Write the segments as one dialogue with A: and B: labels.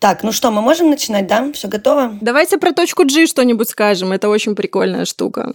A: Так, ну что, мы можем начинать, да? Все готово?
B: Давайте про точку G что-нибудь скажем. Это очень прикольная штука.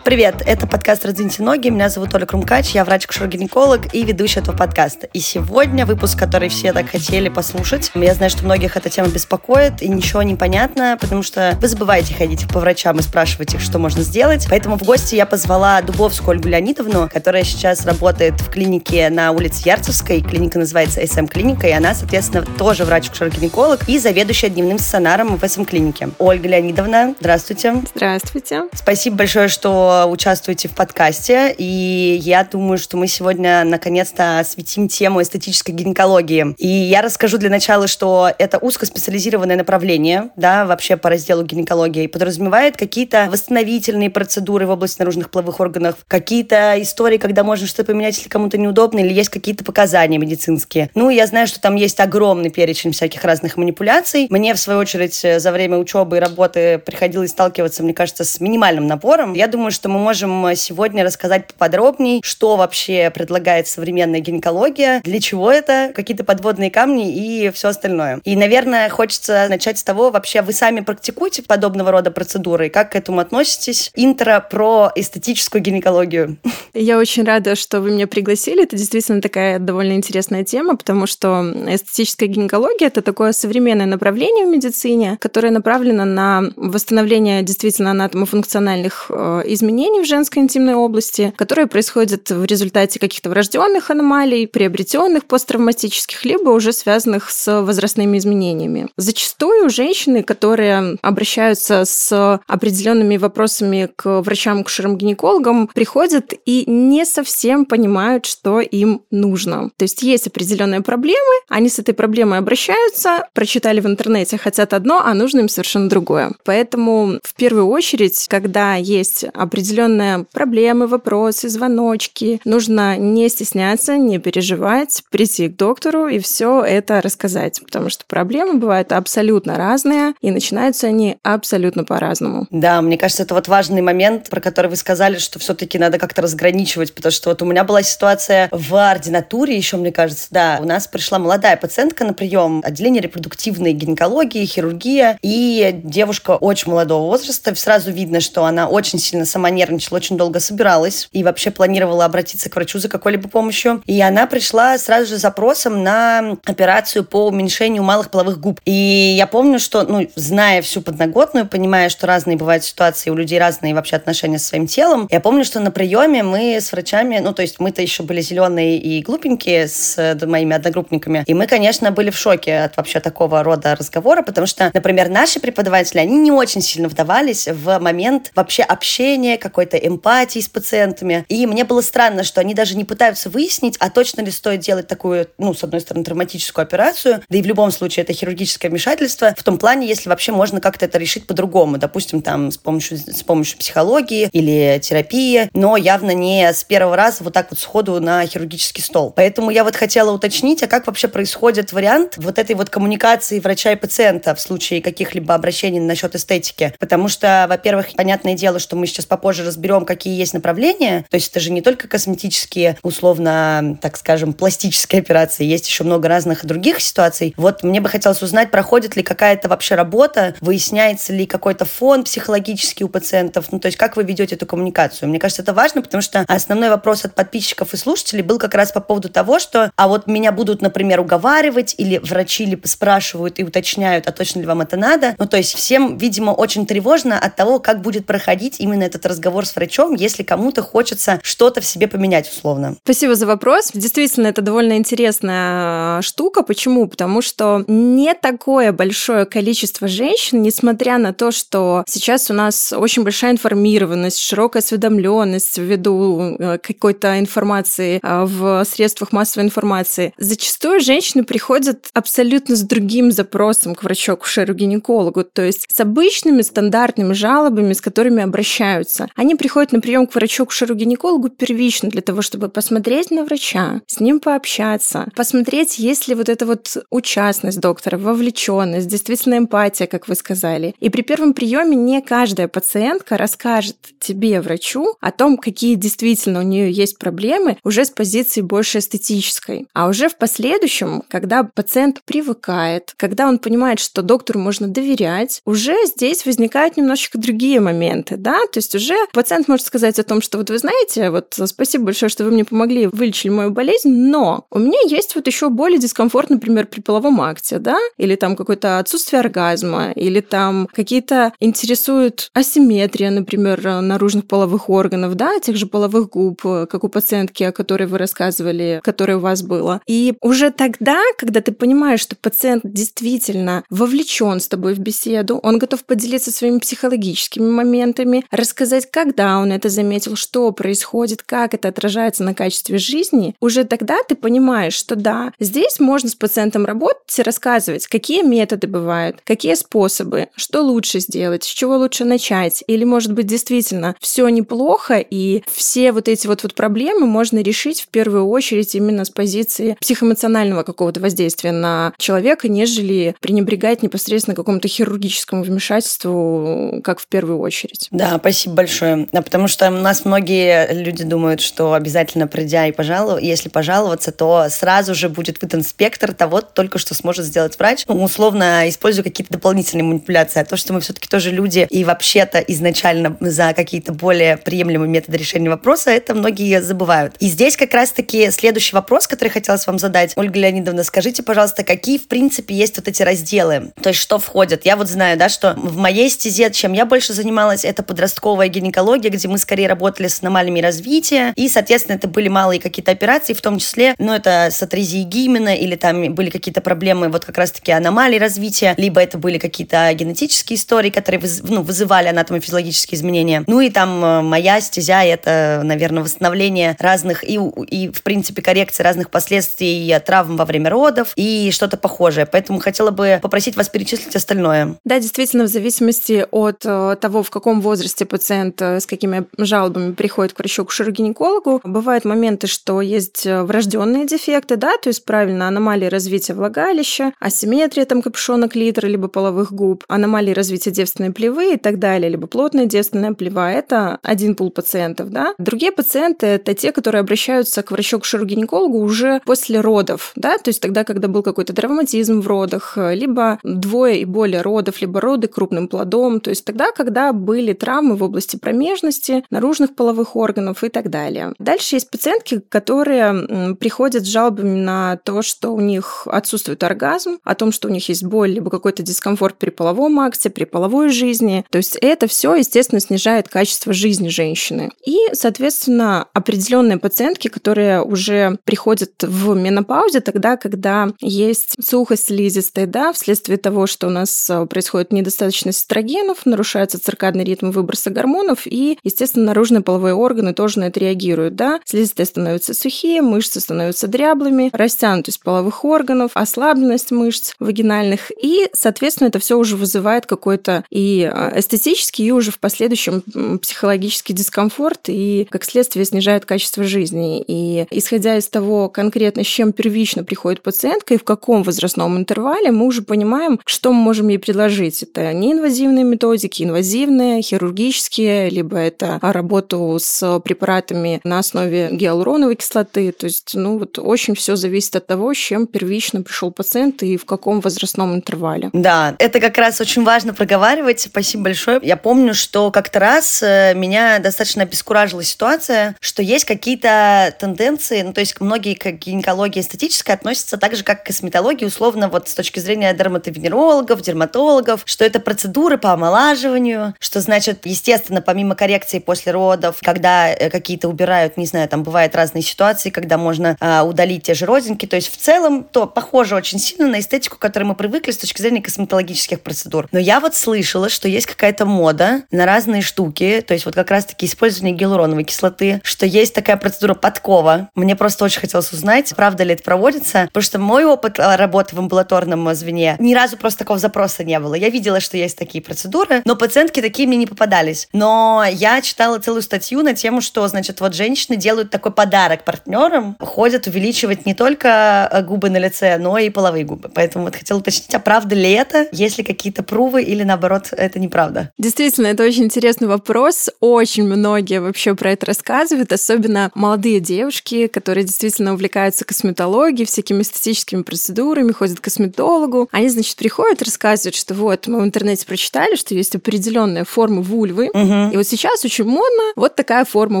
A: Привет, это подкаст «Раздвиньте ноги». Меня зовут Оля Крумкач, я врач-акушер-гинеколог и ведущая этого подкаста. И сегодня выпуск, который все так хотели послушать. Я знаю, что многих эта тема беспокоит и ничего не понятно, потому что вы забываете ходить по врачам и спрашивать их, что можно сделать. Поэтому в гости я позвала Дубовскую Ольгу Леонидовну, которая сейчас работает в клинике на улице Ярцевской. Клиника называется СМ-клиника, и она, соответственно, тоже врач-акушер-гинеколог и заведующая дневным стационаром в СМ-клинике. Ольга Леонидовна, здравствуйте.
B: Здравствуйте.
A: Спасибо большое, что участвуете в подкасте, и я думаю, что мы сегодня наконец-то осветим тему эстетической гинекологии. И я расскажу для начала, что это узкоспециализированное направление, да, вообще по разделу гинекологии, подразумевает какие-то восстановительные процедуры в области наружных половых органов, какие-то истории, когда можно что-то поменять, если кому-то неудобно, или есть какие-то показания медицинские. Ну, я знаю, что там есть огромный перечень всяких разных манипуляций. Мне, в свою очередь, за время учебы и работы приходилось сталкиваться, мне кажется, с минимальным напором. Я думаю, что мы можем сегодня рассказать поподробнее, что вообще предлагает современная гинекология, для чего это, какие-то подводные камни и все остальное. И, наверное, хочется начать с того, вообще вы сами практикуете подобного рода процедуры, как к этому относитесь? Интро про эстетическую гинекологию.
B: Я очень рада, что вы меня пригласили. Это действительно такая довольно интересная тема, потому что эстетическая гинекология – это такое современное направление в медицине, которое направлено на восстановление действительно анатомофункциональных э, изменений изменений в женской интимной области, которые происходят в результате каких-то врожденных аномалий, приобретенных посттравматических, либо уже связанных с возрастными изменениями. Зачастую женщины, которые обращаются с определенными вопросами к врачам-акушерам-гинекологам, приходят и не совсем понимают, что им нужно. То есть есть определенные проблемы, они с этой проблемой обращаются, прочитали в интернете, хотят одно, а нужно им совершенно другое. Поэтому в первую очередь, когда есть определенные определенные проблемы, вопросы, звоночки. Нужно не стесняться, не переживать, прийти к доктору и все это рассказать, потому что проблемы бывают абсолютно разные, и начинаются они абсолютно по-разному.
A: Да, мне кажется, это вот важный момент, про который вы сказали, что все-таки надо как-то разграничивать, потому что вот у меня была ситуация в ординатуре еще, мне кажется, да, у нас пришла молодая пациентка на прием, отделение репродуктивной гинекологии, хирургия, и девушка очень молодого возраста, сразу видно, что она очень сильно сама нервничала, очень долго собиралась и вообще планировала обратиться к врачу за какой-либо помощью. И она пришла сразу же с запросом на операцию по уменьшению малых половых губ. И я помню, что, ну, зная всю подноготную, понимая, что разные бывают ситуации, у людей разные вообще отношения с своим телом, я помню, что на приеме мы с врачами, ну, то есть мы-то еще были зеленые и глупенькие с моими одногруппниками, и мы, конечно, были в шоке от вообще такого рода разговора, потому что, например, наши преподаватели, они не очень сильно вдавались в момент вообще общения, какой-то эмпатии с пациентами. И мне было странно, что они даже не пытаются выяснить, а точно ли стоит делать такую, ну, с одной стороны, травматическую операцию, да и в любом случае это хирургическое вмешательство, в том плане, если вообще можно как-то это решить по-другому, допустим, там, с помощью, с помощью психологии или терапии, но явно не с первого раза вот так вот сходу на хирургический стол. Поэтому я вот хотела уточнить, а как вообще происходит вариант вот этой вот коммуникации врача и пациента в случае каких-либо обращений насчет эстетики? Потому что, во-первых, понятное дело, что мы сейчас попозже тоже разберем, какие есть направления. То есть это же не только косметические, условно, так скажем, пластические операции, есть еще много разных других ситуаций. Вот мне бы хотелось узнать, проходит ли какая-то вообще работа, выясняется ли какой-то фон психологический у пациентов, ну то есть как вы ведете эту коммуникацию. Мне кажется, это важно, потому что основной вопрос от подписчиков и слушателей был как раз по поводу того, что, а вот меня будут, например, уговаривать, или врачи или спрашивают и уточняют, а точно ли вам это надо. Ну то есть всем, видимо, очень тревожно от того, как будет проходить именно этот разговор разговор с врачом, если кому-то хочется что-то в себе поменять условно.
B: Спасибо за вопрос. Действительно, это довольно интересная э, штука. Почему? Потому что не такое большое количество женщин, несмотря на то, что сейчас у нас очень большая информированность, широкая осведомленность ввиду э, какой-то информации э, в средствах массовой информации, зачастую женщины приходят абсолютно с другим запросом к врачу-акушеру-гинекологу, то есть с обычными стандартными жалобами, с которыми обращаются. Они приходят на прием к врачу, к гинекологу первично для того, чтобы посмотреть на врача, с ним пообщаться, посмотреть, есть ли вот эта вот участность доктора, вовлеченность, действительно эмпатия, как вы сказали. И при первом приеме не каждая пациентка расскажет тебе, врачу, о том, какие действительно у нее есть проблемы уже с позиции больше эстетической. А уже в последующем, когда пациент привыкает, когда он понимает, что доктору можно доверять, уже здесь возникают немножечко другие моменты, да, то есть уже пациент может сказать о том, что вот вы знаете, вот спасибо большое, что вы мне помогли, вылечили мою болезнь, но у меня есть вот еще более дискомфорт, например, при половом акте, да, или там какое-то отсутствие оргазма, или там какие-то интересуют асимметрия, например, наружных половых органов, да, тех же половых губ, как у пациентки, о которой вы рассказывали, которая у вас была. И уже тогда, когда ты понимаешь, что пациент действительно вовлечен с тобой в беседу, он готов поделиться своими психологическими моментами, рассказать, когда он это заметил, что происходит, как это отражается на качестве жизни, уже тогда ты понимаешь, что да, здесь можно с пациентом работать и рассказывать, какие методы бывают, какие способы, что лучше сделать, с чего лучше начать. Или, может быть, действительно все неплохо, и все вот эти вот, вот проблемы можно решить в первую очередь именно с позиции психоэмоционального какого-то воздействия на человека, нежели пренебрегать непосредственно какому-то хирургическому вмешательству, как в первую очередь.
A: Да, спасибо большое. Да, потому что у нас многие люди думают, что обязательно придя и пожалуй, если пожаловаться, то сразу же будет выдан спектр того, только что сможет сделать врач. Ну, условно, используя какие-то дополнительные манипуляции. А то, что мы все-таки тоже люди и вообще-то изначально за какие-то более приемлемые методы решения вопроса, это многие забывают. И здесь как раз-таки следующий вопрос, который хотелось вам задать. Ольга Леонидовна, скажите, пожалуйста, какие, в принципе, есть вот эти разделы? То есть что входит? Я вот знаю, да, что в моей стезе, чем я больше занималась, это подростковая гинекология, где мы скорее работали с аномалиями развития, и, соответственно, это были малые какие-то операции, в том числе, ну, это с атрезией гимена, или там были какие-то проблемы, вот как раз-таки аномалии развития, либо это были какие-то генетические истории, которые ну, вызывали анатомофизиологические изменения. Ну, и там э, моя стезя — это, наверное, восстановление разных и, и в принципе, коррекция разных последствий травм во время родов и что-то похожее. Поэтому хотела бы попросить вас перечислить остальное.
B: Да, действительно, в зависимости от э, того, в каком возрасте пациент э, с какими жалобами приходит к врачу, к гинекологу, бывают моменты, что есть врожденные дефекты, да, то есть правильно аномалии развития влагалища, асимметрия там капюшона клитора, либо половых губ, аномалии развития девственной плевы и так далее, либо плотная девственная плева. Это один пул пациентов, да. Другие пациенты – это те, которые обращаются к врачу, к гинекологу уже после родов, да, то есть тогда, когда был какой-то травматизм в родах, либо двое и более родов, либо роды крупным плодом, то есть тогда, когда были травмы в области промежности, наружных половых органов и так далее. Дальше есть пациентки, которые приходят с жалобами на то, что у них отсутствует оргазм, о том, что у них есть боль, либо какой-то дискомфорт при половом акте, при половой жизни. То есть это все, естественно, снижает качество жизни женщины. И, соответственно, определенные пациентки, которые уже приходят в менопаузе тогда, когда есть сухость слизистой, да, вследствие того, что у нас э, происходит недостаточность эстрогенов, нарушается циркадный ритм выброса гормонов, и, естественно, наружные половые органы тоже на это реагируют, да. Слизистые становятся сухие, мышцы становятся дряблыми, растянутость половых органов, ослабленность мышц вагинальных, и, соответственно, это все уже вызывает какой-то и э, эстетический, и уже в последующем психологический дискомфорт, и, как следствие, снижает качество жизни. И, исходя из того конкретно, с чем первично приходит пациентка и в каком возрастном интервале, мы уже понимаем, что мы можем ей предложить. Это неинвазивные методики, инвазивные, хирургические, либо это работу с препаратами на основе гиалуроновой кислоты. То есть, ну вот очень все зависит от того, с чем первично пришел пациент и в каком возрастном интервале.
A: Да, это как раз очень важно проговаривать. Спасибо большое. Я помню, что как-то раз э, меня достаточно обескуражила ситуация, что есть какие-то тенденции, ну, то есть многие к гинекологии эстетической относятся так же, как к косметологии, условно, вот с точки зрения дерматовенерологов, дерматологов, что это процедуры по омолаживанию, что значит, естественно, помимо коррекции после родов, когда э, какие-то убирают, не знаю, там бывают разные ситуации, когда можно э, удалить те же родинки, то есть в целом то похоже очень сильно на эстетику, к которой мы привыкли с точки зрения косметологических процедур. Но я вот слышала, что есть какая-то мода на разные штуки, то есть вот как раз-таки использование гиалуроновой кислоты, что есть такая процедура подкова. Мне просто очень хотелось узнать, правда ли это проводится, потому что мой опыт а, работы в амбулаторном звене, ни разу просто такого запроса не было. Я видела, что есть такие процедуры, но пациентки такие мне не попадались. Но но я читала целую статью на тему, что, значит, вот женщины делают такой подарок партнерам, ходят увеличивать не только э, губы на лице, но и половые губы. Поэтому вот хотела уточнить, а правда ли это? Есть ли какие-то прувы или, наоборот, это неправда?
B: Действительно, это очень интересный вопрос. Очень многие вообще про это рассказывают, особенно молодые девушки, которые действительно увлекаются косметологией, всякими эстетическими процедурами, ходят к косметологу. Они, значит, приходят, рассказывают, что вот мы в интернете прочитали, что есть определенная форма вульвы, угу. И вот сейчас очень модно вот такая форма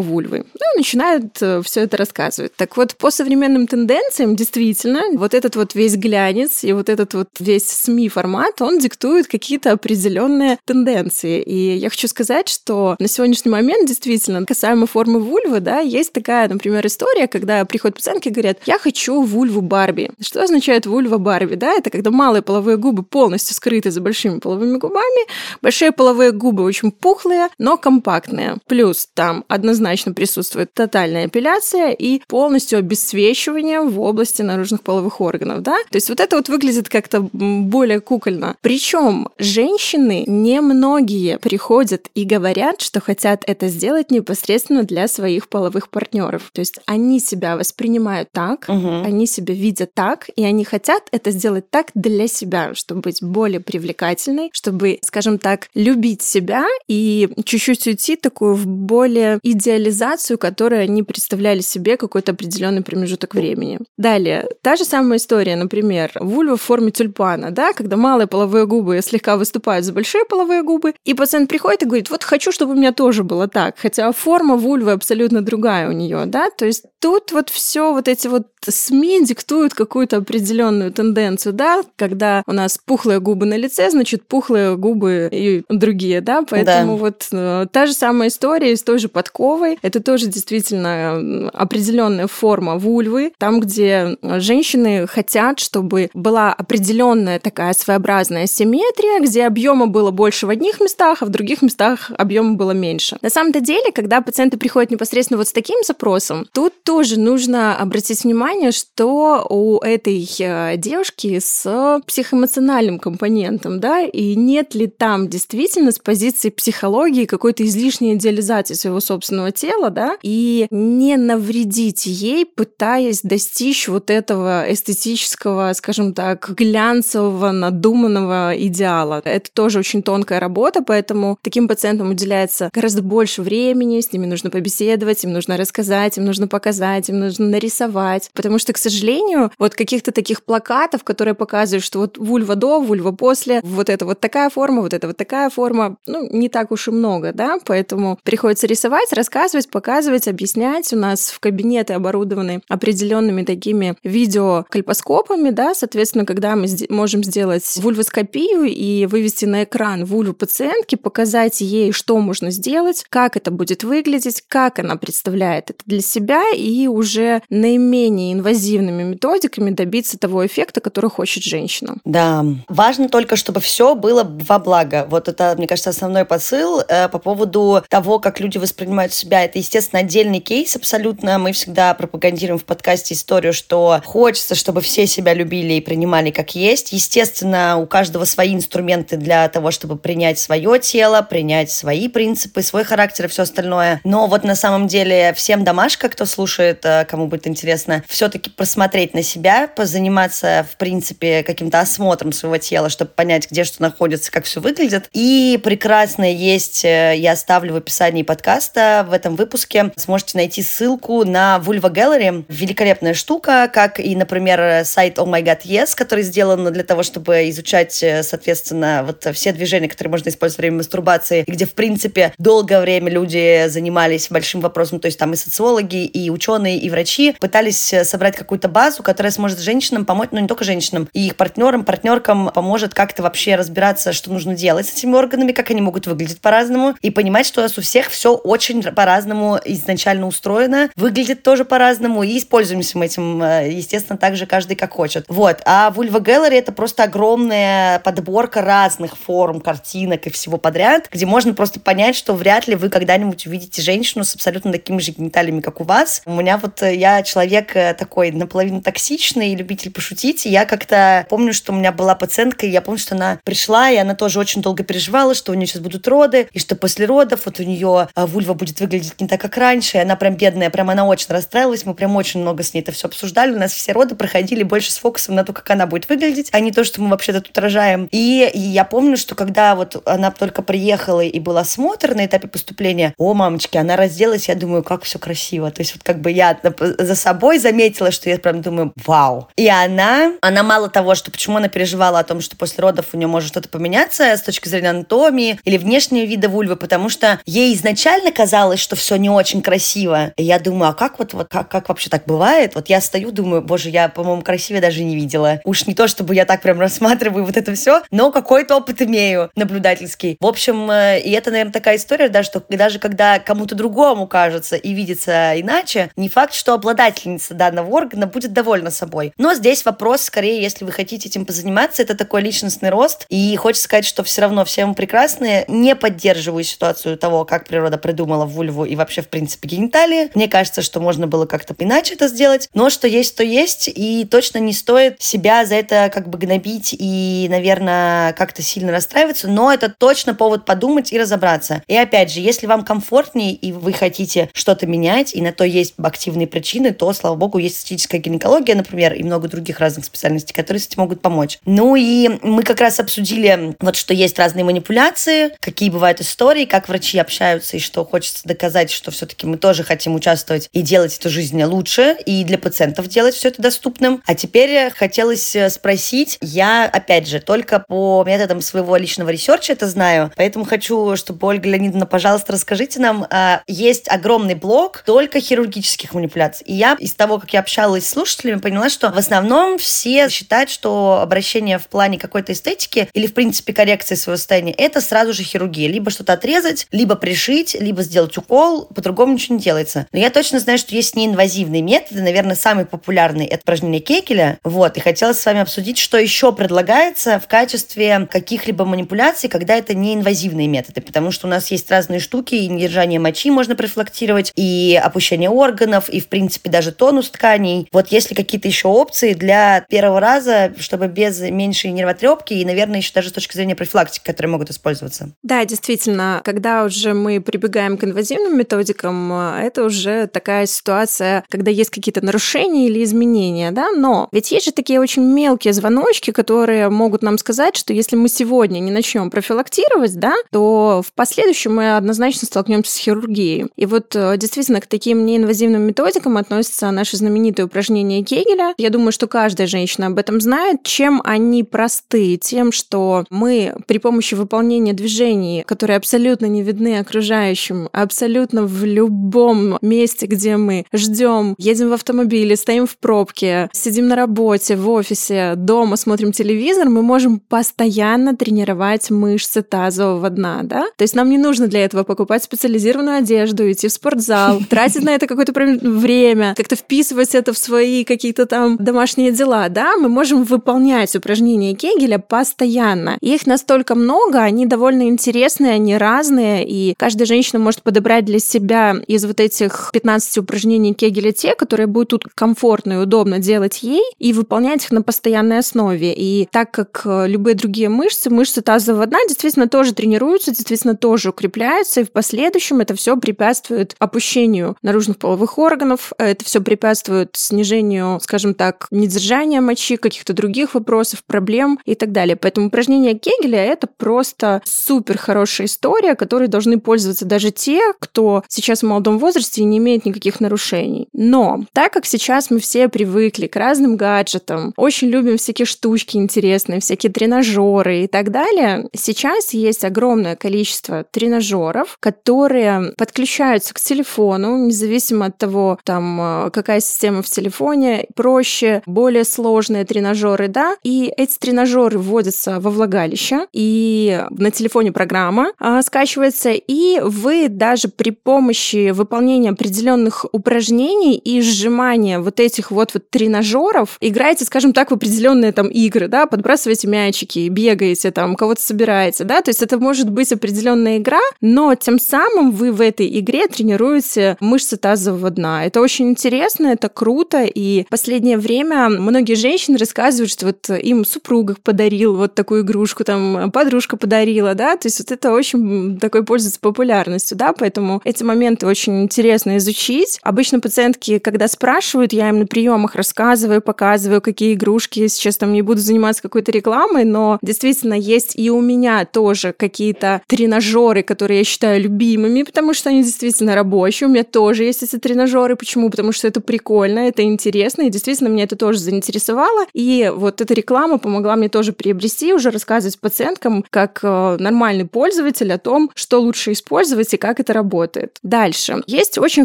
B: вульвы. Ну, начинают э, все это рассказывать. Так вот, по современным тенденциям, действительно, вот этот вот весь глянец и вот этот вот весь СМИ формат, он диктует какие-то определенные тенденции. И я хочу сказать, что на сегодняшний момент действительно касаемо формы вульвы, да, есть такая, например, история, когда приходят пациентки и говорят, я хочу вульву Барби. Что означает вульва Барби? Да, это когда малые половые губы полностью скрыты за большими половыми губами, большие половые губы очень пухлые, но компактные. Плюс там однозначно присутствует тотальная эпиляция и полностью обесцвечивание в области наружных половых органов, да? То есть вот это вот выглядит как-то более кукольно. Причем женщины немногие приходят и говорят, что хотят это сделать непосредственно для своих половых партнеров. То есть они себя воспринимают так, угу. они себя видят так, и они хотят это сделать так для себя, чтобы быть более привлекательной, чтобы, скажем так, любить себя и чуть-чуть уйти такую в более идеализацию, которую они представляли себе какой-то определенный промежуток времени. Далее, та же самая история, например, вульва в форме тюльпана, да, когда малые половые губы слегка выступают за большие половые губы, и пациент приходит и говорит, вот хочу, чтобы у меня тоже было так, хотя форма вульвы абсолютно другая у нее, да, то есть тут вот все вот эти вот СМИ диктуют какую-то определенную тенденцию, да, когда у нас пухлые губы на лице, значит, пухлые губы и другие, да, поэтому да. вот э, та же самая история с той же подковой, это тоже действительно определенная форма вульвы, там, где женщины хотят, чтобы была определенная такая своеобразная симметрия, где объема было больше в одних местах, а в других местах объема было меньше. На самом-то деле, когда пациенты приходят непосредственно вот с таким запросом, тут тоже нужно обратить внимание, что у этой э, девушки с психоэмоциональным компонентом, да, и нет ли там действительно с позиции психологии какой-то излишней идеализации своего собственного тела, да, и не навредить ей, пытаясь достичь вот этого эстетического, скажем так, глянцевого, надуманного идеала. Это тоже очень тонкая работа, поэтому таким пациентам уделяется гораздо больше времени, с ними нужно побеседовать, им нужно рассказать, им нужно показать, им нужно нарисовать. Потому что, к сожалению, вот каких-то таких плакатов, которые показывают, что вот вульва до, вульва после, вот это вот такая форма, вот это вот такая форма, ну, не так уж и много, да, поэтому приходится рисовать, рассказывать, показывать, объяснять. У нас в кабинеты оборудованы определенными такими видеокальпоскопами, да, соответственно, когда мы можем сделать вульвоскопию и вывести на экран вульву пациентки, показать ей, что можно сделать, как это будет выглядеть, как она представляет это для себя и уже наименее инвазивными методиками добиться того эффекта, который хочет женщина.
A: Да, важно только, чтобы все было во благо. Вот это, мне кажется, основной посыл э, по поводу того, как люди воспринимают себя. Это, естественно, отдельный кейс абсолютно. Мы всегда пропагандируем в подкасте историю, что хочется, чтобы все себя любили и принимали как есть. Естественно, у каждого свои инструменты для того, чтобы принять свое тело, принять свои принципы, свой характер и все остальное. Но вот на самом деле всем домашка, кто слушает, э, кому будет интересно, все-таки посмотреть на себя, позаниматься, в принципе, каким-то осмотром своего тела, чтобы понять, где что находится, как все выглядит. И прекрасно есть, э, я оставлю в описании подкаста. В этом выпуске, сможете найти ссылку на Vulva Gallery. Великолепная штука, как и, например, сайт Oh My God Yes, который сделан для того, чтобы изучать, э, соответственно, вот все движения, которые можно использовать во время мастурбации, где, в принципе, долгое время люди занимались большим вопросом, то есть там и социологи, и ученые, и врачи пытались э, собрать какую-то базу, которая сможет женщинам помочь, ну не только женщинам, и их партнерам, партнеркам поможет как-то вообще разбираться, что нужно делать с этими органами, как они могут выглядеть по-разному, и понимать, что у нас у всех все очень по-разному изначально устроено, выглядит тоже по-разному, и используемся мы этим, э, естественно, так же каждый как хочет. Вот. А Vulva Gallery это просто огромная подборка разных форм, картинок и всего подряд, где можно просто понять, что вряд ли вы когда-нибудь увидите женщину с абсолютно такими же гениталиями, как у вас. У меня вот э, я человек э, такой наполовину токсичный, любитель пошутить, и я как-то помню, что у меня была пациентка, и я помню, что она пришла, и она тоже очень долго переживала, что у нее сейчас будут роды, и что после родов вот у нее а, вульва будет выглядеть не так, как раньше, и она прям бедная, прям она очень расстраивалась, мы прям очень много с ней это все обсуждали, у нас все роды проходили больше с фокусом на то, как она будет выглядеть, а не то, что мы вообще-то тут рожаем. И, и я помню, что когда вот она только приехала и был осмотр на этапе поступления, о, мамочки, она разделась, я думаю, как все красиво. То есть вот как бы я за собой заметила, что я прям думаю, вау. И она, она мало того, что почему она переживала о том, что после родов у нее может что-то поменяться с точки зрения анатомии или внешнего вида вульвы, потому что ей изначально казалось, что все не очень красиво. И я думаю, а как вот, вот как, как вообще так бывает? Вот я стою, думаю, боже, я, по-моему, красивее даже не видела. Уж не то, чтобы я так прям рассматриваю вот это все, но какой-то опыт имею наблюдательский. В общем, э, и это, наверное, такая история, да, что даже когда кому-то другому кажется и видится иначе, не факт, что обладательница данного органа будет довольна собой. Но здесь вопрос, скорее, если вы хотите этим позаниматься, это такой личностный рост. И хочется сказать, что все равно все мы прекрасные. Не поддерживаю ситуацию того, как природа придумала вульву и вообще, в принципе, гениталии. Мне кажется, что можно было как-то иначе это сделать. Но что есть, то есть. И точно не стоит себя за это как бы гнобить и, наверное, как-то сильно расстраиваться. Но это точно повод подумать и разобраться. И опять же, если вам комфортнее и вы хотите что-то менять, и на то есть активные причины, то, слава богу, есть эстетическая гинекология, например, и много других разных специальностей, которые с этим могут помочь. Ну и мы как раз обсудили, вот что есть разные манипуляции, какие бывают истории, как врачи общаются, и что хочется доказать, что все-таки мы тоже хотим участвовать и делать эту жизнь лучше, и для пациентов делать все это доступным. А теперь хотелось э, спросить, я, опять же, только по методам своего личного research а это знаю, поэтому хочу, чтобы Ольга Леонидовна, пожалуйста, расскажите нам, а, есть огромный блок только хирургических манипуляций. И я из того, как я общалась с слушателями, поняла, что в основном все считают, что обращение в плане какой-то эстетики или, в принципе, коррекции своего состояния, это сразу же хирургия. Либо что-то отрезать, либо пришить, либо сделать укол, по-другому ничего не делается. Но я точно знаю, что есть неинвазивные методы. Наверное, самый популярный – это упражнение Кекеля. Вот, и хотела с вами обсудить, что еще предлагается в качестве каких-либо манипуляций, когда это неинвазивные методы. Потому что у нас есть разные штуки, и недержание мочи можно профилактировать, и опущение органов, и, в принципе, даже тонус тканей. Вот если какие-то еще опции для первого раза, чтобы без меньшей нервотрепки и, наверное, еще даже с точки зрения профилактики, которые могут использоваться.
B: Да, действительно, когда уже мы прибегаем к инвазивным методикам, это уже такая ситуация, когда есть какие-то нарушения или изменения, да, но ведь есть же такие очень мелкие звоночки, которые могут нам сказать, что если мы сегодня не начнем профилактировать, да, то в последующем мы однозначно столкнемся с хирургией. И вот э, действительно к таким неинвазивным методикам относятся наши знаменитые упражнения Кегеля. Я думаю, что каждая женщина об этом знает. Чем они просты? Тем, что мы при помощи выполнения движений, которые абсолютно не видны окружающим, абсолютно в любом месте, где мы ждем, едем в автомобиле, стоим в пробке, сидим на работе, в офисе, дома, смотрим телевизор, мы можем постоянно тренировать мышцы тазового дна, да? То есть нам не нужно для этого покупать специализированную одежду, идти в спортзал, тратить на это какое-то время, как-то вписывать это в свои какие-то там домашние дела, да? Мы можем выполнять упражнения Кегеля постоянно. Их настолько много, они довольно интересные, они разные, и каждая женщина может подобрать для себя из вот этих 15 упражнений Кегеля те, которые будут тут комфортно и удобно делать ей, и выполнять их на постоянной основе. И так как э, любые другие мышцы, мышцы тазового дна действительно тоже тренируются, действительно тоже укрепляются, и в последующем это все препятствует опущению наружных половых органов, это все препятствует снижению, скажем так, недержания мочи, каких-то других вопросов, проблем и так далее. Поэтому упражнение Кегеля — это просто супер хорошая история, которой должны пользоваться даже те, кто сейчас в молодом возрасте и не имеет никаких нарушений. Но так как сейчас мы все привыкли к разным гаджетам, очень любим всякие штучки интересные, всякие тренажеры и так далее, сейчас есть огромное количество тренажеров, которые подключаются к телефону, независимо от того, там, э, какая система в телефоне, проще, более сложные тренажеры, да, и эти тренажеры вводятся во влагалище, и на телефоне программа а, скачивается, и вы даже при помощи выполнения определенных упражнений и сжимания вот этих вот, вот тренажеров играете, скажем так, в определенные там игры, да, подбрасываете мячики, бегаете там, кого-то собираете, да, то есть это может быть определенная игра, но тем самым вы в этой игре тренируете мышцы тазового дна. Это очень интересно, это круто, и в последнее время многие женщины рассказывают, что вот им супруг подарил вот такую игрушку, там подружка подарила, да, то есть вот это очень такой пользуется популярностью, да, поэтому эти моменты очень интересно изучить. Обычно пациентки, когда спрашивают, я им на приемах рассказываю, показываю, какие игрушки, сейчас там не буду заниматься какой-то рекламой, но действительно есть и у меня тоже какие-то тренажеры, которые я считаю любимыми, потому что они действительно рабочие. У меня тоже есть эти тренажеры. Почему? Потому что это прикольно, это интересно, и действительно меня это тоже заинтересовало. И вот эта реклама помогла мне тоже приобрести, уже рассказывать пациенткам, как э, нормальный пользователь том, что лучше использовать и как это работает. Дальше. Есть очень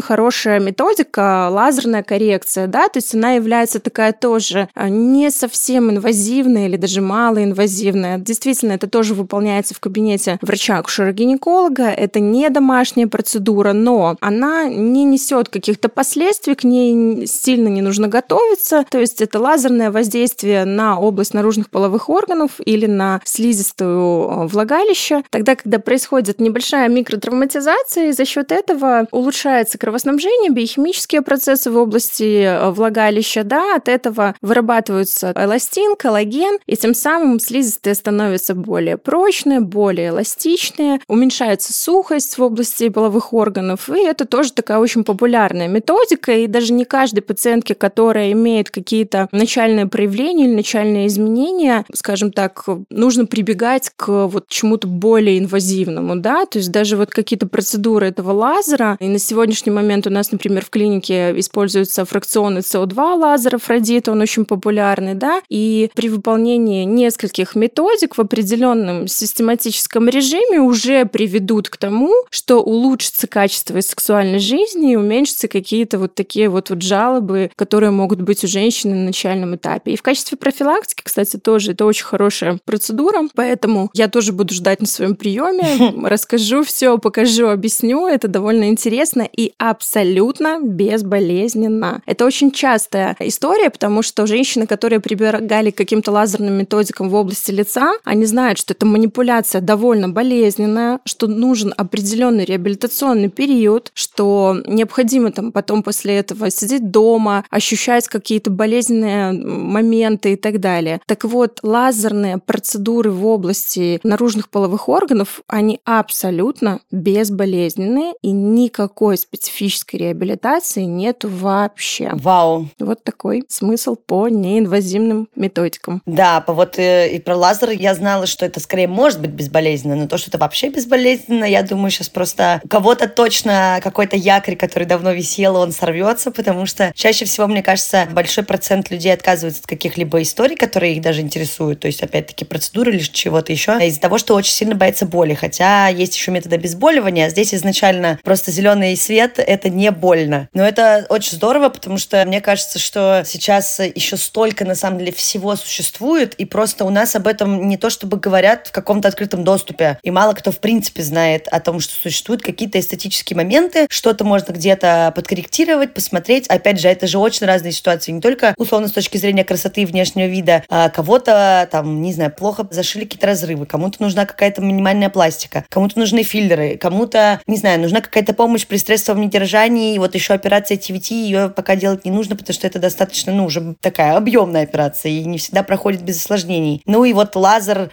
B: хорошая методика лазерная коррекция, да, то есть она является такая тоже э, не совсем инвазивная или даже малоинвазивная. Действительно, это тоже выполняется в кабинете врача-акушера-гинеколога. Это не домашняя процедура, но она не несет каких-то последствий, к ней сильно не нужно готовиться. То есть это лазерное воздействие на область наружных половых органов или на слизистую э, влагалище. Тогда, когда происходит небольшая микротравматизация, и за счет этого улучшается кровоснабжение, биохимические процессы в области э, влагалища, да, от этого вырабатываются эластин, коллаген, и тем самым слизистые становятся более прочные, более эластичные, уменьшается сухость в области половых органов, и это тоже такая очень популярная методика, и даже не каждой пациентке, которая имеет какие-то начальные проявления или начальные изменения, скажем так, нужно прибегать к вот чему-то более инвазивному, да, то есть даже вот какие-то процедуры этого лазера, и на сегодняшний момент у нас, например, в клинике используется фракционный СО2 лазер Афродит, он очень популярный, да, и при выполнении нескольких методик в определенном систематическом режиме уже приведут к тому, что улучшится качество сексуальной жизни и уменьшатся какие-то вот такие вот, вот жалобы, которые могут быть у женщины на начальном этапе. И в качестве профилактики, кстати, тоже это очень хорошая процедура, поэтому я тоже буду ждать на своем приеме, расскажу все, покажу, объясню. Это довольно интересно и абсолютно безболезненно. Это очень частая история, потому что женщины, которые прибегали к каким-то лазерным методикам в области лица, они знают, что эта манипуляция довольно болезненная, что нужен определенный реабилитационный период, что необходимо там потом после этого сидеть дома, ощущать какие-то болезненные моменты и так далее. Так вот, лазерные процедуры в области наружных половых органов, они абсолютно безболезненные и никакой специфической реабилитации нет вообще.
A: Вау.
B: Вот такой смысл по неинвазивным методикам.
A: Да, вот э, и про лазер я знала, что это скорее может быть безболезненно, но то, что это вообще безболезненно, я думаю, сейчас просто у кого-то точно какой-то якорь, который давно висел, он сорвется, потому что чаще всего, мне кажется, большой процент людей отказывается от каких-либо историй, которые их даже интересуют, то есть, опять-таки, процедуры или чего-то еще, из-за того, что очень сильно боятся боли, хотя есть еще метод обезболивания, здесь изначально просто зеленый свет — это не больно. Но это очень здорово, потому что мне кажется, что сейчас еще столько, на самом деле, всего существует, и просто у нас об этом не то чтобы говорят в каком-то открытом доступе, и мало кто, в принципе, знает о том, что существуют какие-то эстетические моменты, что-то можно где-то подкорректировать, посмотреть. Опять же, это же очень разные ситуации, не только условно с точки зрения красоты и внешнего вида, а кого-то там, не знаю, плохо зашили какие-то разрывы, кому-то нужна какая-то минимальная пластика, кому-то нужны филлеры, кому-то, не знаю, нужна какая-то помощь при стрессовом недержании, и вот еще операция TVT, ее пока делать не нужно, потому что это достаточно, ну, уже такая объемная операция, и не всегда проходит без осложнений. Ну и вот лазер,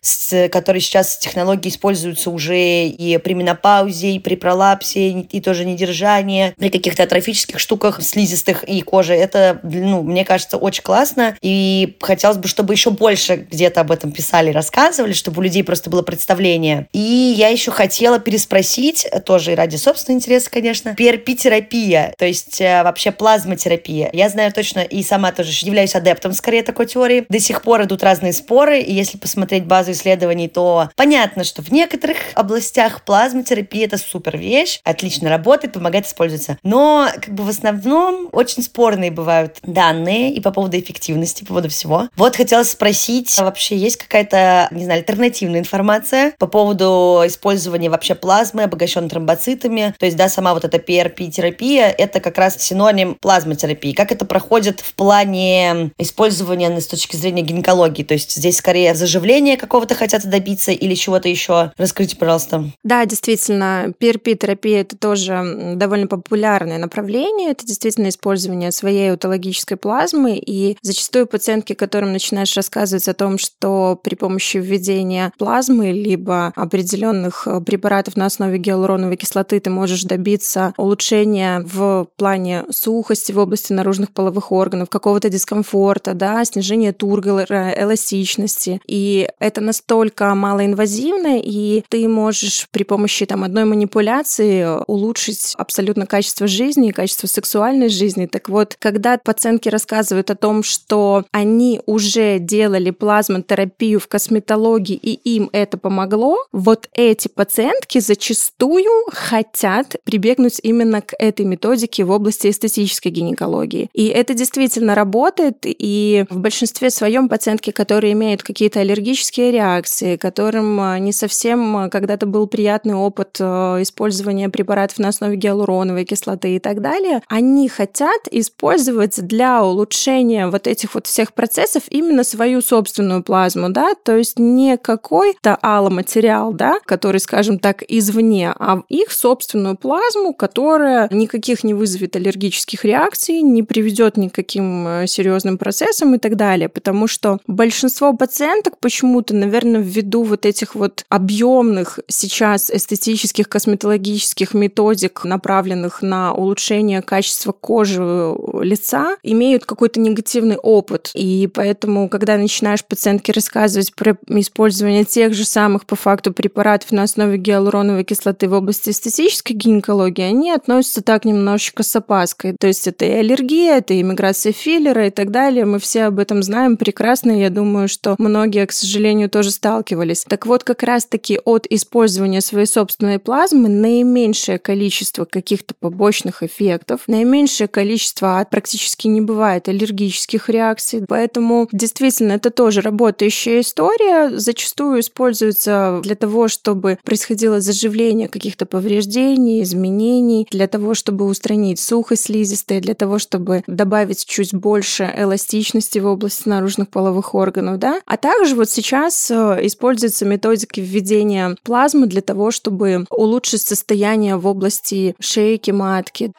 A: который сейчас технологии используются уже и при менопаузе, и при пролапсе, и тоже недержание, при каких-то атрофических штуках слизистых и кожи, это, ну, мне кажется, очень классно, и хотелось бы, чтобы еще больше где-то об этом писали, рассказывали, чтобы у людей просто было представление. И я еще хотела переспросить, тоже и ради собственного интереса, конечно, PRP-терапия, то есть э, вообще плазмотерапия. Я знаю точно и сама тоже являюсь адептом скорее такой теории. До сих пор идут разные споры, и если посмотреть базу исследований, то понятно, что в некоторых областях плазмотерапия это супер вещь, отлично работает, помогает использоваться. Но как бы в основном очень спорные бывают данные и по поводу эффективности, по поводу всего. Вот хотелось спросить, вообще есть какая-то, не знаю, альтернативная информация по поводу использования вообще плазмы, обогащенной тромбоцитами. То есть, да, сама вот эта PRP-терапия, это как раз синоним плазмотерапии. Как это проходит в плане использования с точки зрения гинекологии? То есть здесь скорее заживление какого-то хотят добиться или чего-то еще? Расскажите, пожалуйста.
B: Да, действительно, PRP-терапия это тоже довольно популярное направление. Это действительно использование своей аутологической плазмы. И зачастую пациентки, которым начинаешь рассказывать о том, что при помощи введения плазмы либо определенных определенных э, препаратов на основе гиалуроновой кислоты ты можешь добиться улучшения в плане сухости в области наружных половых органов, какого-то дискомфорта, да, снижения тургора, эластичности. И это настолько малоинвазивно, и ты можешь при помощи там, одной манипуляции улучшить абсолютно качество жизни и качество сексуальной жизни. Так вот, когда пациентки рассказывают о том, что они уже делали плазмотерапию в косметологии, и им это помогло, вот эти пациентки зачастую хотят прибегнуть именно к этой методике в области эстетической гинекологии. И это действительно работает, и в большинстве своем пациентки, которые имеют какие-то аллергические реакции, которым э, не совсем э, когда-то был приятный опыт э, использования препаратов на основе гиалуроновой кислоты и так далее, они хотят использовать для улучшения вот этих вот всех процессов именно свою собственную плазму, да, то есть не какой-то алломатериал, да, который, скажем так, извне, а их собственную плазму, которая никаких не вызовет аллергических реакций, не приведет ни к каким э, серьезным процессам и так далее, потому что большинство пациенток почему-то, наверное, ввиду вот этих вот объемных сейчас эстетических косметологических методик, направленных на улучшение качества кожи э, лица, имеют какой-то негативный опыт. И поэтому, когда начинаешь пациентке рассказывать про использование тех же самых по факту препаратов на основе гиалуроновой кислоты в области эстетической гинекологии, они относятся так немножечко с опаской. То есть это и аллергия, это и иммиграция филлера и так далее. Мы все об этом знаем прекрасно, я думаю, что многие, к сожалению, тоже сталкивались. Так вот, как раз-таки от использования своей собственной плазмы наименьшее количество каких-то побочных эффектов, наименьшее количество, а практически не бывает аллергических реакций. Поэтому действительно это тоже работающая история. Зачастую используется для того, чтобы происходило заживление каких-то повреждений, изменений, для того, чтобы устранить сухость слизистой, для того, чтобы добавить чуть больше эластичности в области наружных половых органов, да. А также вот сейчас э, используется методика введения плазмы для того, чтобы улучшить состояние в области шейки матки.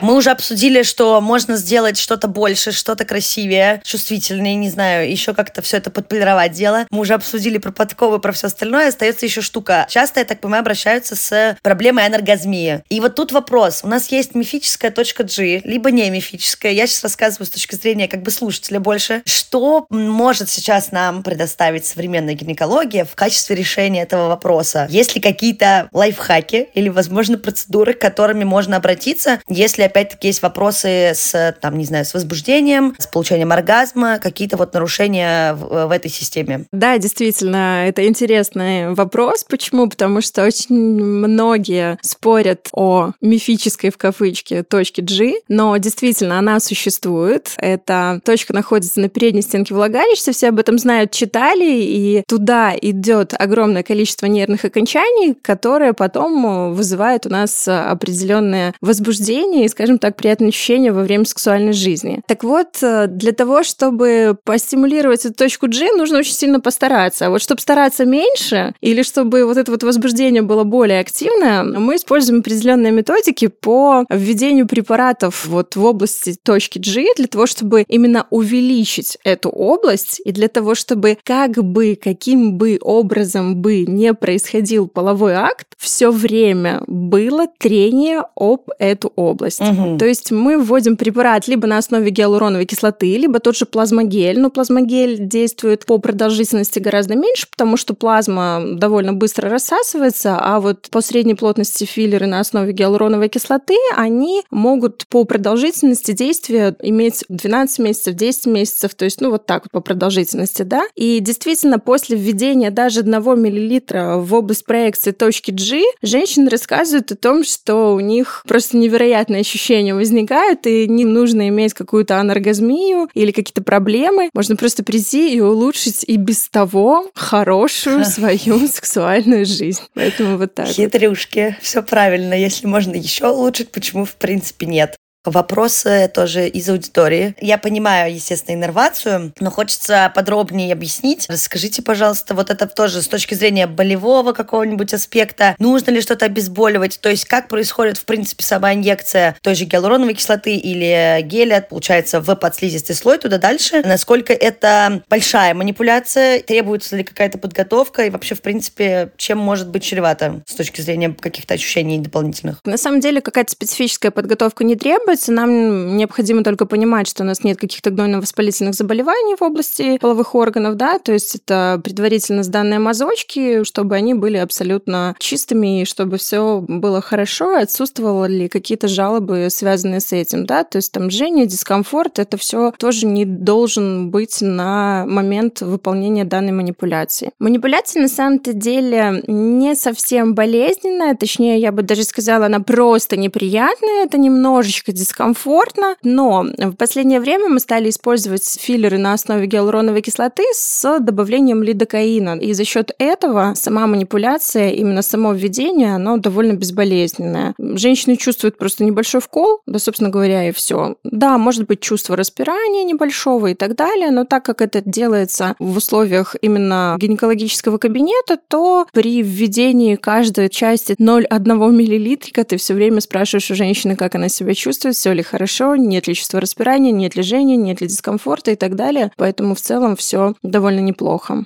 A: Мы уже обсудили, что можно сделать что-то больше, что-то красивее, чувствительнее, не знаю, еще как-то все это подполировать дело. Мы уже обсудили про подковы, про все остальное. Остается еще штука. Часто, я так понимаю, обращаются с проблемой анаргазмии. И вот тут вопрос. У нас есть мифическая точка G, либо не мифическая. Я сейчас рассказываю с точки зрения как бы слушателя больше. Что может сейчас нам предоставить современная гинекология в качестве решения этого вопроса? Есть ли какие-то лайфхаки или, возможно, процедуры, к которыми можно обратиться, если опять-таки есть вопросы с, там, не знаю, с возбуждением, с получением оргазма, какие-то вот нарушения в, в этой системе.
B: Да, действительно, это интересный вопрос. Почему? Потому что очень многие спорят о мифической в кавычке точке G, но действительно она существует. Эта точка находится на передней стенке влагалища, все об этом знают, читали, и туда идет огромное количество нервных окончаний, которые потом вызывают у нас определенное возбуждение скажем так, приятные ощущения во время сексуальной жизни. Так вот, э, для того, чтобы постимулировать эту точку G, нужно очень сильно постараться. А вот чтобы стараться меньше, или чтобы вот это вот возбуждение было более активное, мы используем определенные методики по введению препаратов вот в области точки G для того, чтобы именно увеличить эту область и для того, чтобы как бы, каким бы образом бы не происходил половой акт, все время было трение об эту область. Угу. То есть мы вводим препарат либо на основе гиалуроновой кислоты, либо тот же плазмогель. Но плазмогель действует по продолжительности гораздо меньше, потому что плазма довольно быстро рассасывается, а вот по средней плотности филлеры на основе гиалуроновой кислоты, они могут по продолжительности действия иметь 12 месяцев, 10 месяцев, то есть, ну, вот так вот по продолжительности, да. И действительно, после введения даже 1 мл в область проекции точки G, женщины рассказывают о том, что у них просто невероятное ощущения возникают, и не нужно иметь какую-то анаргазмию или какие-то проблемы. Можно просто прийти и улучшить и без того хорошую свою сексуальную жизнь. Поэтому вот так.
A: Хитрюшки. Все правильно. Если можно еще улучшить, почему в принципе нет? Вопросы тоже из аудитории. Я понимаю, естественно, иннервацию, но хочется подробнее объяснить. Расскажите, пожалуйста, вот это тоже с точки зрения болевого какого-нибудь аспекта. Нужно ли что-то обезболивать? То есть как происходит, в принципе, сама инъекция той же гиалуроновой кислоты или геля, получается, в подслизистый слой туда дальше? Насколько это большая манипуляция? Требуется ли какая-то подготовка? И вообще, в принципе, чем может быть чревато с точки зрения каких-то ощущений дополнительных?
B: На самом деле, какая-то специфическая подготовка не требуется. Нам необходимо только понимать, что у нас нет каких-то гнойно-воспалительных заболеваний в области половых органов, да, то есть это предварительно сданные мазочки, чтобы они были абсолютно чистыми и чтобы все было хорошо, отсутствовало ли какие-то жалобы, связанные с этим, да, то есть там жжение, дискомфорт, это все тоже не должен быть на момент выполнения данной манипуляции. Манипуляция на самом-то деле не совсем болезненная, точнее, я бы даже сказала, она просто неприятная, это немножечко дискомфортно, но в последнее время мы стали использовать филлеры на основе гиалуроновой кислоты с добавлением лидокаина, и за счет этого сама манипуляция, именно само введение, оно довольно безболезненное. Женщины чувствуют просто небольшой вкол, да, собственно говоря, и все. Да, может быть чувство распирания небольшого и так далее, но так как это делается в условиях именно гинекологического кабинета, то при введении каждой части 0,1 миллилитрика ты все время спрашиваешь у женщины, как она себя чувствует, все ли хорошо, нет ли чувства распирания, нет ли жжения, нет ли дискомфорта и так далее. Поэтому в целом все довольно неплохо.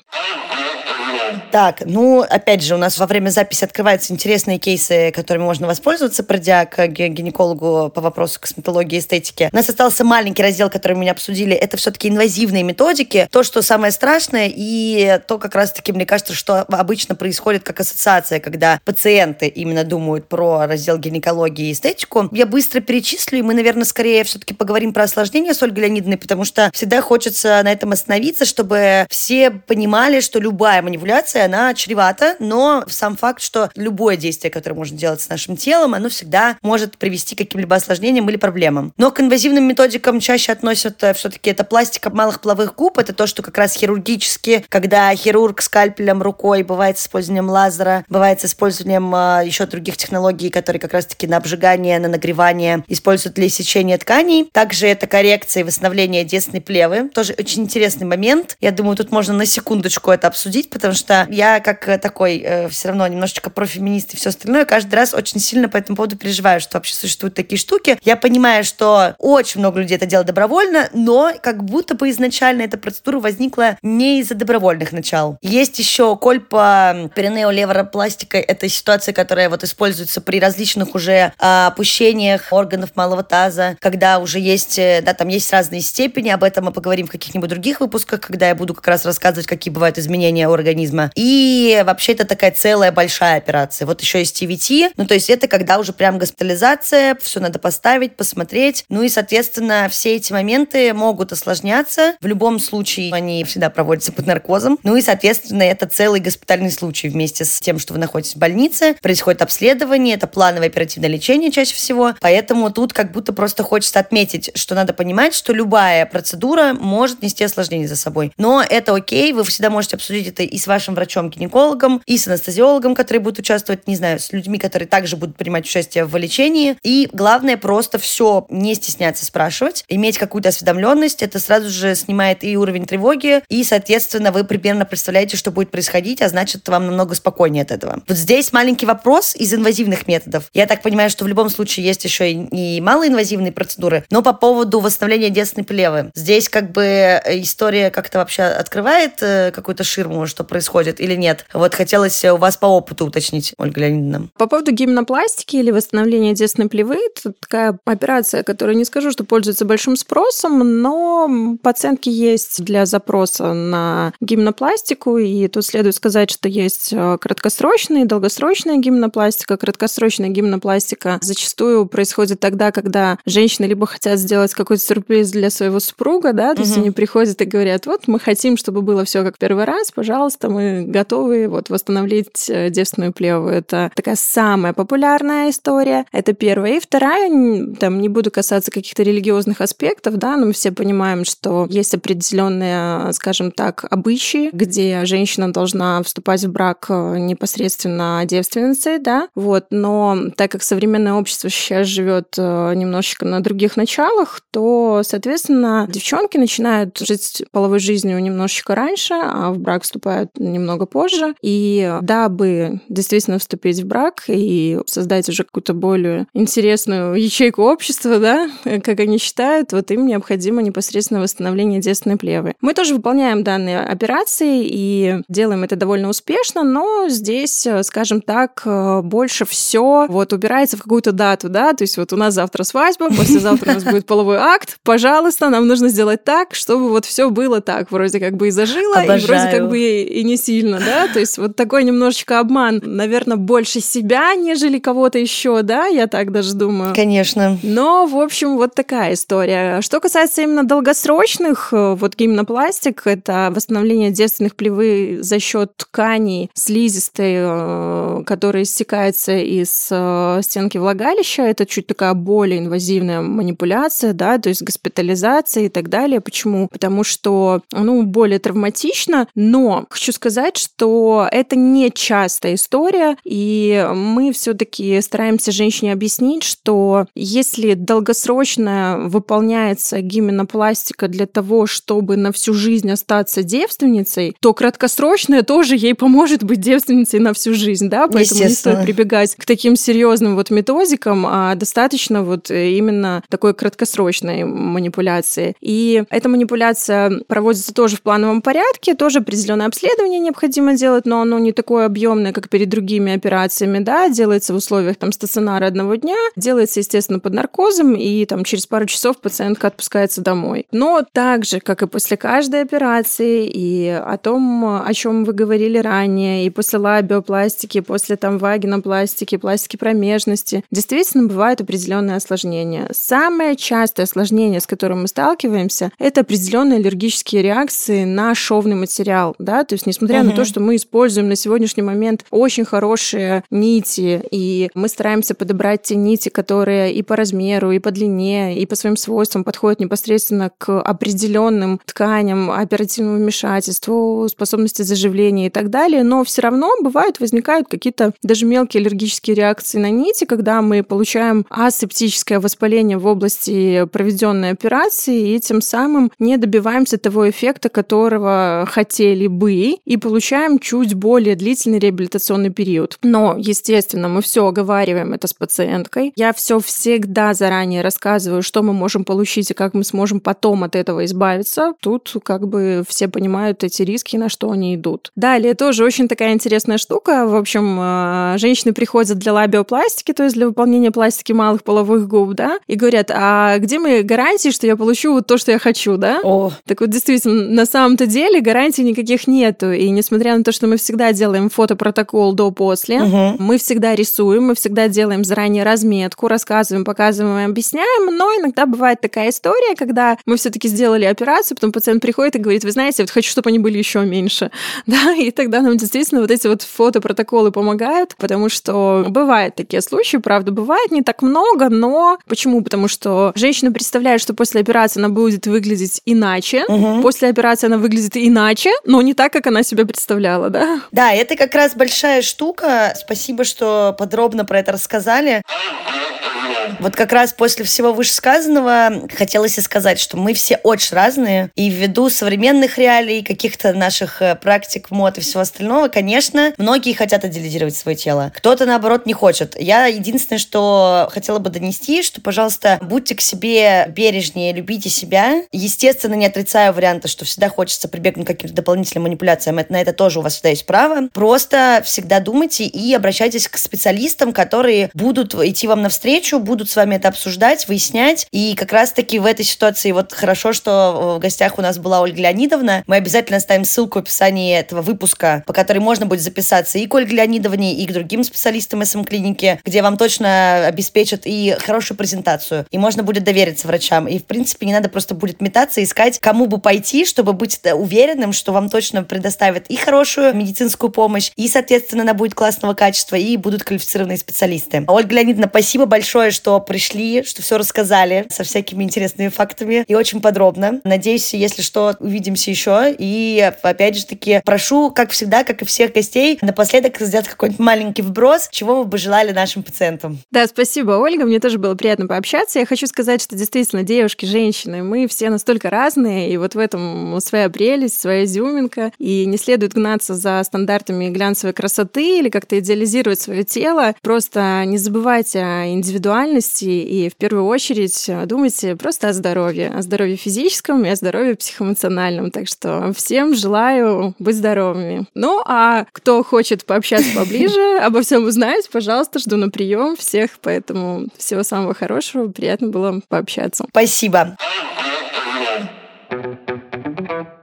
A: Так, ну, опять же, у нас во время записи открываются интересные кейсы, которыми можно воспользоваться, пройдя к гинекологу по вопросу косметологии и эстетики. У нас остался маленький раздел, который мы не обсудили. Это все-таки инвазивные методики. То, что самое страшное, и то, как раз-таки, мне кажется, что обычно происходит как ассоциация, когда пациенты именно думают про раздел гинекологии и эстетику. Я быстро перечислю, и мы, наверное, скорее все-таки поговорим про осложнения с Ольгой Леонидовной, потому что всегда хочется на этом остановиться, чтобы все понимали, что любая манипуляция она чревата, но сам факт, что любое действие, которое можно делать с нашим телом, оно всегда может привести к каким-либо осложнениям или проблемам. Но к инвазивным методикам чаще относят э, все-таки это пластика малых половых губ, это то, что как раз хирургически, когда хирург скальпелем рукой, бывает с использованием лазера, бывает с использованием э, еще других технологий, которые как раз-таки на обжигание, на нагревание используют для иссечения тканей. Также это коррекция и восстановление десны плевы. Тоже очень интересный момент. Я думаю, тут можно на секундочку это обсудить, потому что я как э, такой э, все равно немножечко профеминист и все остальное, каждый раз очень сильно по этому поводу переживаю, что вообще существуют такие штуки. Я понимаю, что очень много людей это делают добровольно, но как будто бы изначально эта процедура возникла не из-за добровольных начал. Есть еще кольпа перинеолевропластика. Это ситуация, которая вот используется при различных уже а, опущениях органов малого таза, когда уже есть, э, да, там есть разные степени, об этом мы поговорим в каких-нибудь других выпусках, когда я буду как раз рассказывать, какие бывают изменения у организма. И вообще это такая целая большая операция. Вот еще есть TVT, ну то есть это когда уже прям госпитализация, все надо поставить, посмотреть. Ну и, соответственно, все эти моменты могут осложняться. В любом случае они всегда проводятся под наркозом. Ну и, соответственно, это целый госпитальный случай вместе с тем, что вы находитесь в больнице. Происходит обследование, это плановое оперативное лечение чаще всего. Поэтому тут как будто просто хочется отметить, что надо понимать, что любая процедура может нести осложнения за собой. Но это окей, вы всегда можете обсудить это и с вашим врачом, врачом-гинекологом, и с анестезиологом, который будет участвовать, не знаю, с людьми, которые также будут принимать участие в лечении. И главное просто все не стесняться спрашивать, иметь какую-то осведомленность. Это сразу же снимает и уровень тревоги, и, соответственно, вы примерно представляете, что будет происходить, а значит, вам намного спокойнее от этого. Вот здесь маленький вопрос из инвазивных методов. Я так понимаю, что в любом случае есть еще и малоинвазивные процедуры, но по поводу восстановления детственной плевы. Здесь как бы история как-то вообще открывает э, какую-то ширму, что происходит, или нет? Вот хотелось у вас по опыту уточнить, Ольга Леонидовна.
B: По поводу гимнопластики или восстановления детственной плевы, это такая операция, которая не скажу, что пользуется большим спросом, но пациентки есть для запроса на гимнопластику, и тут следует сказать, что есть э, краткосрочная и долгосрочная гимнопластика. Краткосрочная гимнопластика зачастую происходит тогда, когда женщины либо хотят сделать какой-то сюрприз для своего супруга, да, то угу. есть они приходят и говорят, вот мы хотим, чтобы было все как первый раз, пожалуйста, мы мы готовы вот восстановить э, девственную плеву. Это такая самая популярная история. Это первая. И вторая, там не буду касаться каких-то религиозных аспектов, да, но мы все понимаем, что есть определенные, скажем так, обычаи, где женщина должна вступать в брак э, непосредственно девственницей, да, вот, но так как современное общество сейчас живет э, немножечко на других началах, то, соответственно, девчонки начинают жить половой жизнью немножечко раньше, а в брак вступают немного позже. И дабы действительно вступить в брак и создать уже какую-то более интересную ячейку общества, да, как они считают, вот им необходимо непосредственно восстановление девственной плевы. Мы тоже выполняем данные операции и делаем это довольно успешно, но здесь, скажем так, больше все вот убирается в какую-то дату, да, то есть вот у нас завтра свадьба, послезавтра у нас будет половой акт, пожалуйста, нам нужно сделать так, чтобы вот все было так, вроде как бы и зажило, Обожаю. и вроде как бы и не сильно, да, то есть вот такой немножечко обман, наверное, больше себя, нежели кого-то еще, да, я так даже думаю.
A: Конечно.
B: Но, в общем, вот такая история. Что касается именно долгосрочных, э, вот гимнопластик — это восстановление девственных плевы за счет тканей слизистой, э, которая иссякается из э, стенки влагалища. Это чуть такая более инвазивная манипуляция, да, то есть госпитализация и так далее. Почему? Потому что, ну, более травматично, но хочу сказать, что это не частая история, и мы все-таки стараемся женщине объяснить, что если долгосрочно выполняется гименопластика для того, чтобы на всю жизнь остаться девственницей, то краткосрочная тоже ей поможет быть девственницей на всю жизнь, да, поэтому не стоит прибегать к таким серьезным вот методикам, а достаточно вот именно такой краткосрочной манипуляции. И эта манипуляция проводится тоже в плановом порядке, тоже определенное обследование необходимо делать, но оно не такое объемное, как перед другими операциями, да, делается в условиях там стационара одного дня, делается, естественно, под наркозом, и там через пару часов пациентка отпускается домой. Но так же, как и после каждой операции, и о том, о чем вы говорили ранее, и после лабиопластики, после там вагинопластики, пластики промежности, действительно бывают определенные осложнения. Самое частое осложнение, с которым мы сталкиваемся, это определенные аллергические реакции на шовный материал, да, то есть несмотря угу. на то, что мы используем на сегодняшний момент очень хорошие нити, и мы стараемся подобрать те нити, которые и по размеру, и по длине, и по своим свойствам подходят непосредственно к определенным тканям, оперативному вмешательству, способности заживления и так далее, но все равно бывают, возникают какие-то даже мелкие аллергические реакции на нити, когда мы получаем асептическое воспаление в области проведенной операции, и тем самым не добиваемся того эффекта, которого хотели бы, и получаем чуть более длительный реабилитационный период. Но, естественно, мы все оговариваем это с пациенткой. Я все всегда заранее рассказываю, что мы можем получить и как мы сможем потом от этого избавиться. Тут как бы все понимают эти риски, на что они идут. Далее тоже очень такая интересная штука. В общем, э, женщины приходят для лабиопластики, то есть для выполнения пластики малых половых губ, да, и говорят, а где мои гарантии, что я получу вот то, что я хочу, да?
A: О.
B: Так вот, действительно, на самом-то деле гарантий никаких нету. И несмотря на то, что мы всегда делаем фотопротокол до-после, угу. мы всегда рисуем, мы всегда делаем заранее разметку, рассказываем, показываем, объясняем, но иногда бывает такая история, когда мы все-таки сделали операцию, потом пациент приходит и говорит, вы знаете, вот хочу, чтобы они были еще меньше, да, и тогда нам действительно вот эти вот фотопротоколы помогают, потому что бывают такие случаи, правда, бывает не так много, но почему? Потому что женщина представляет, что после операции она будет выглядеть иначе, угу. после операции она выглядит иначе, но не так, как она себе представляла, да?
A: Да, это как раз большая штука. Спасибо, что подробно про это рассказали. Вот как раз после всего вышесказанного хотелось и сказать, что мы все очень разные, и ввиду современных реалий, каких-то наших э, практик, мод и всего остального, конечно, многие хотят идеализировать свое тело. Кто-то, наоборот, не хочет. Я единственное, что хотела бы донести, что, пожалуйста, будьте к себе бережнее, любите себя. Естественно, не отрицаю варианта, что всегда хочется прибегнуть к каким-то дополнительным манипуляциям. На это тоже у вас всегда есть право. Просто всегда думайте и обращайтесь к специалистам, которые будут идти вам навстречу, будут с вами это обсуждать, выяснять. И как раз-таки в этой ситуации вот хорошо, что в гостях у нас была Ольга Леонидовна. Мы обязательно оставим ссылку в описании этого выпуска, по которой можно будет записаться и к Ольге Леонидовне, и к другим специалистам СМ-клиники, где вам точно обеспечат и хорошую презентацию, и можно будет довериться врачам. И, в принципе, не надо просто будет метаться, искать, кому бы пойти, чтобы быть уверенным, что вам точно предоставят и хорошую медицинскую помощь, и, соответственно, она будет классного качества, и будут квалифицированные специалисты. Ольга Леонидовна, спасибо большое, что пришли, что все рассказали со всякими интересными фактами и очень подробно. Надеюсь, если что, увидимся еще. И, опять же таки, прошу, как всегда, как и всех гостей, напоследок сделать какой-нибудь маленький вброс, чего вы бы желали нашим пациентам.
B: Да, спасибо, Ольга. Мне тоже было приятно пообщаться. Я хочу сказать, что действительно девушки, женщины, мы все настолько разные, и вот в этом своя прелесть, своя изюминка. И не следует гнаться за стандартами глянцевой красоты или как-то идеализировать свое тело. Просто не забывайте о индивидуальности и в первую очередь думайте просто о здоровье, о здоровье физическом и о здоровье психоэмоциональном. Так что всем желаю быть здоровыми. Ну, а кто хочет пообщаться поближе, обо всем узнать, пожалуйста, жду на прием всех. Поэтому всего самого хорошего. Приятно было пообщаться.
A: Спасибо. С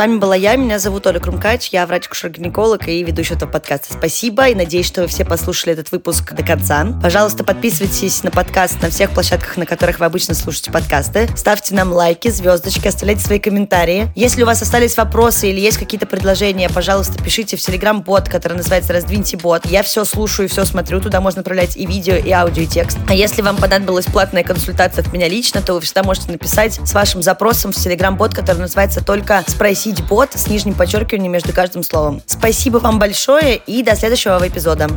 A: вами была я, меня зовут Оля Крумкач, я врач-кушер-гинеколог и ведущая этого подкаста. Спасибо и надеюсь, что вы все послушали этот выпуск до конца. Пожалуйста, подписывайтесь на подкаст на всех площадках, на которых вы обычно слушаете подкасты. Ставьте нам лайки, звездочки, оставляйте свои комментарии. Если у вас остались вопросы или есть какие-то предложения, пожалуйста, пишите в Telegram-бот, который называется «Раздвиньте бот». Я все слушаю и все смотрю, туда можно отправлять и видео, и аудио, и текст. А если вам понадобилась платная консультация от меня лично, то вы всегда можете написать с вашим запросом в Telegram-бот, который называется «Только спроси запустить бот с нижним подчеркиванием между каждым словом. Спасибо вам большое и до следующего эпизода.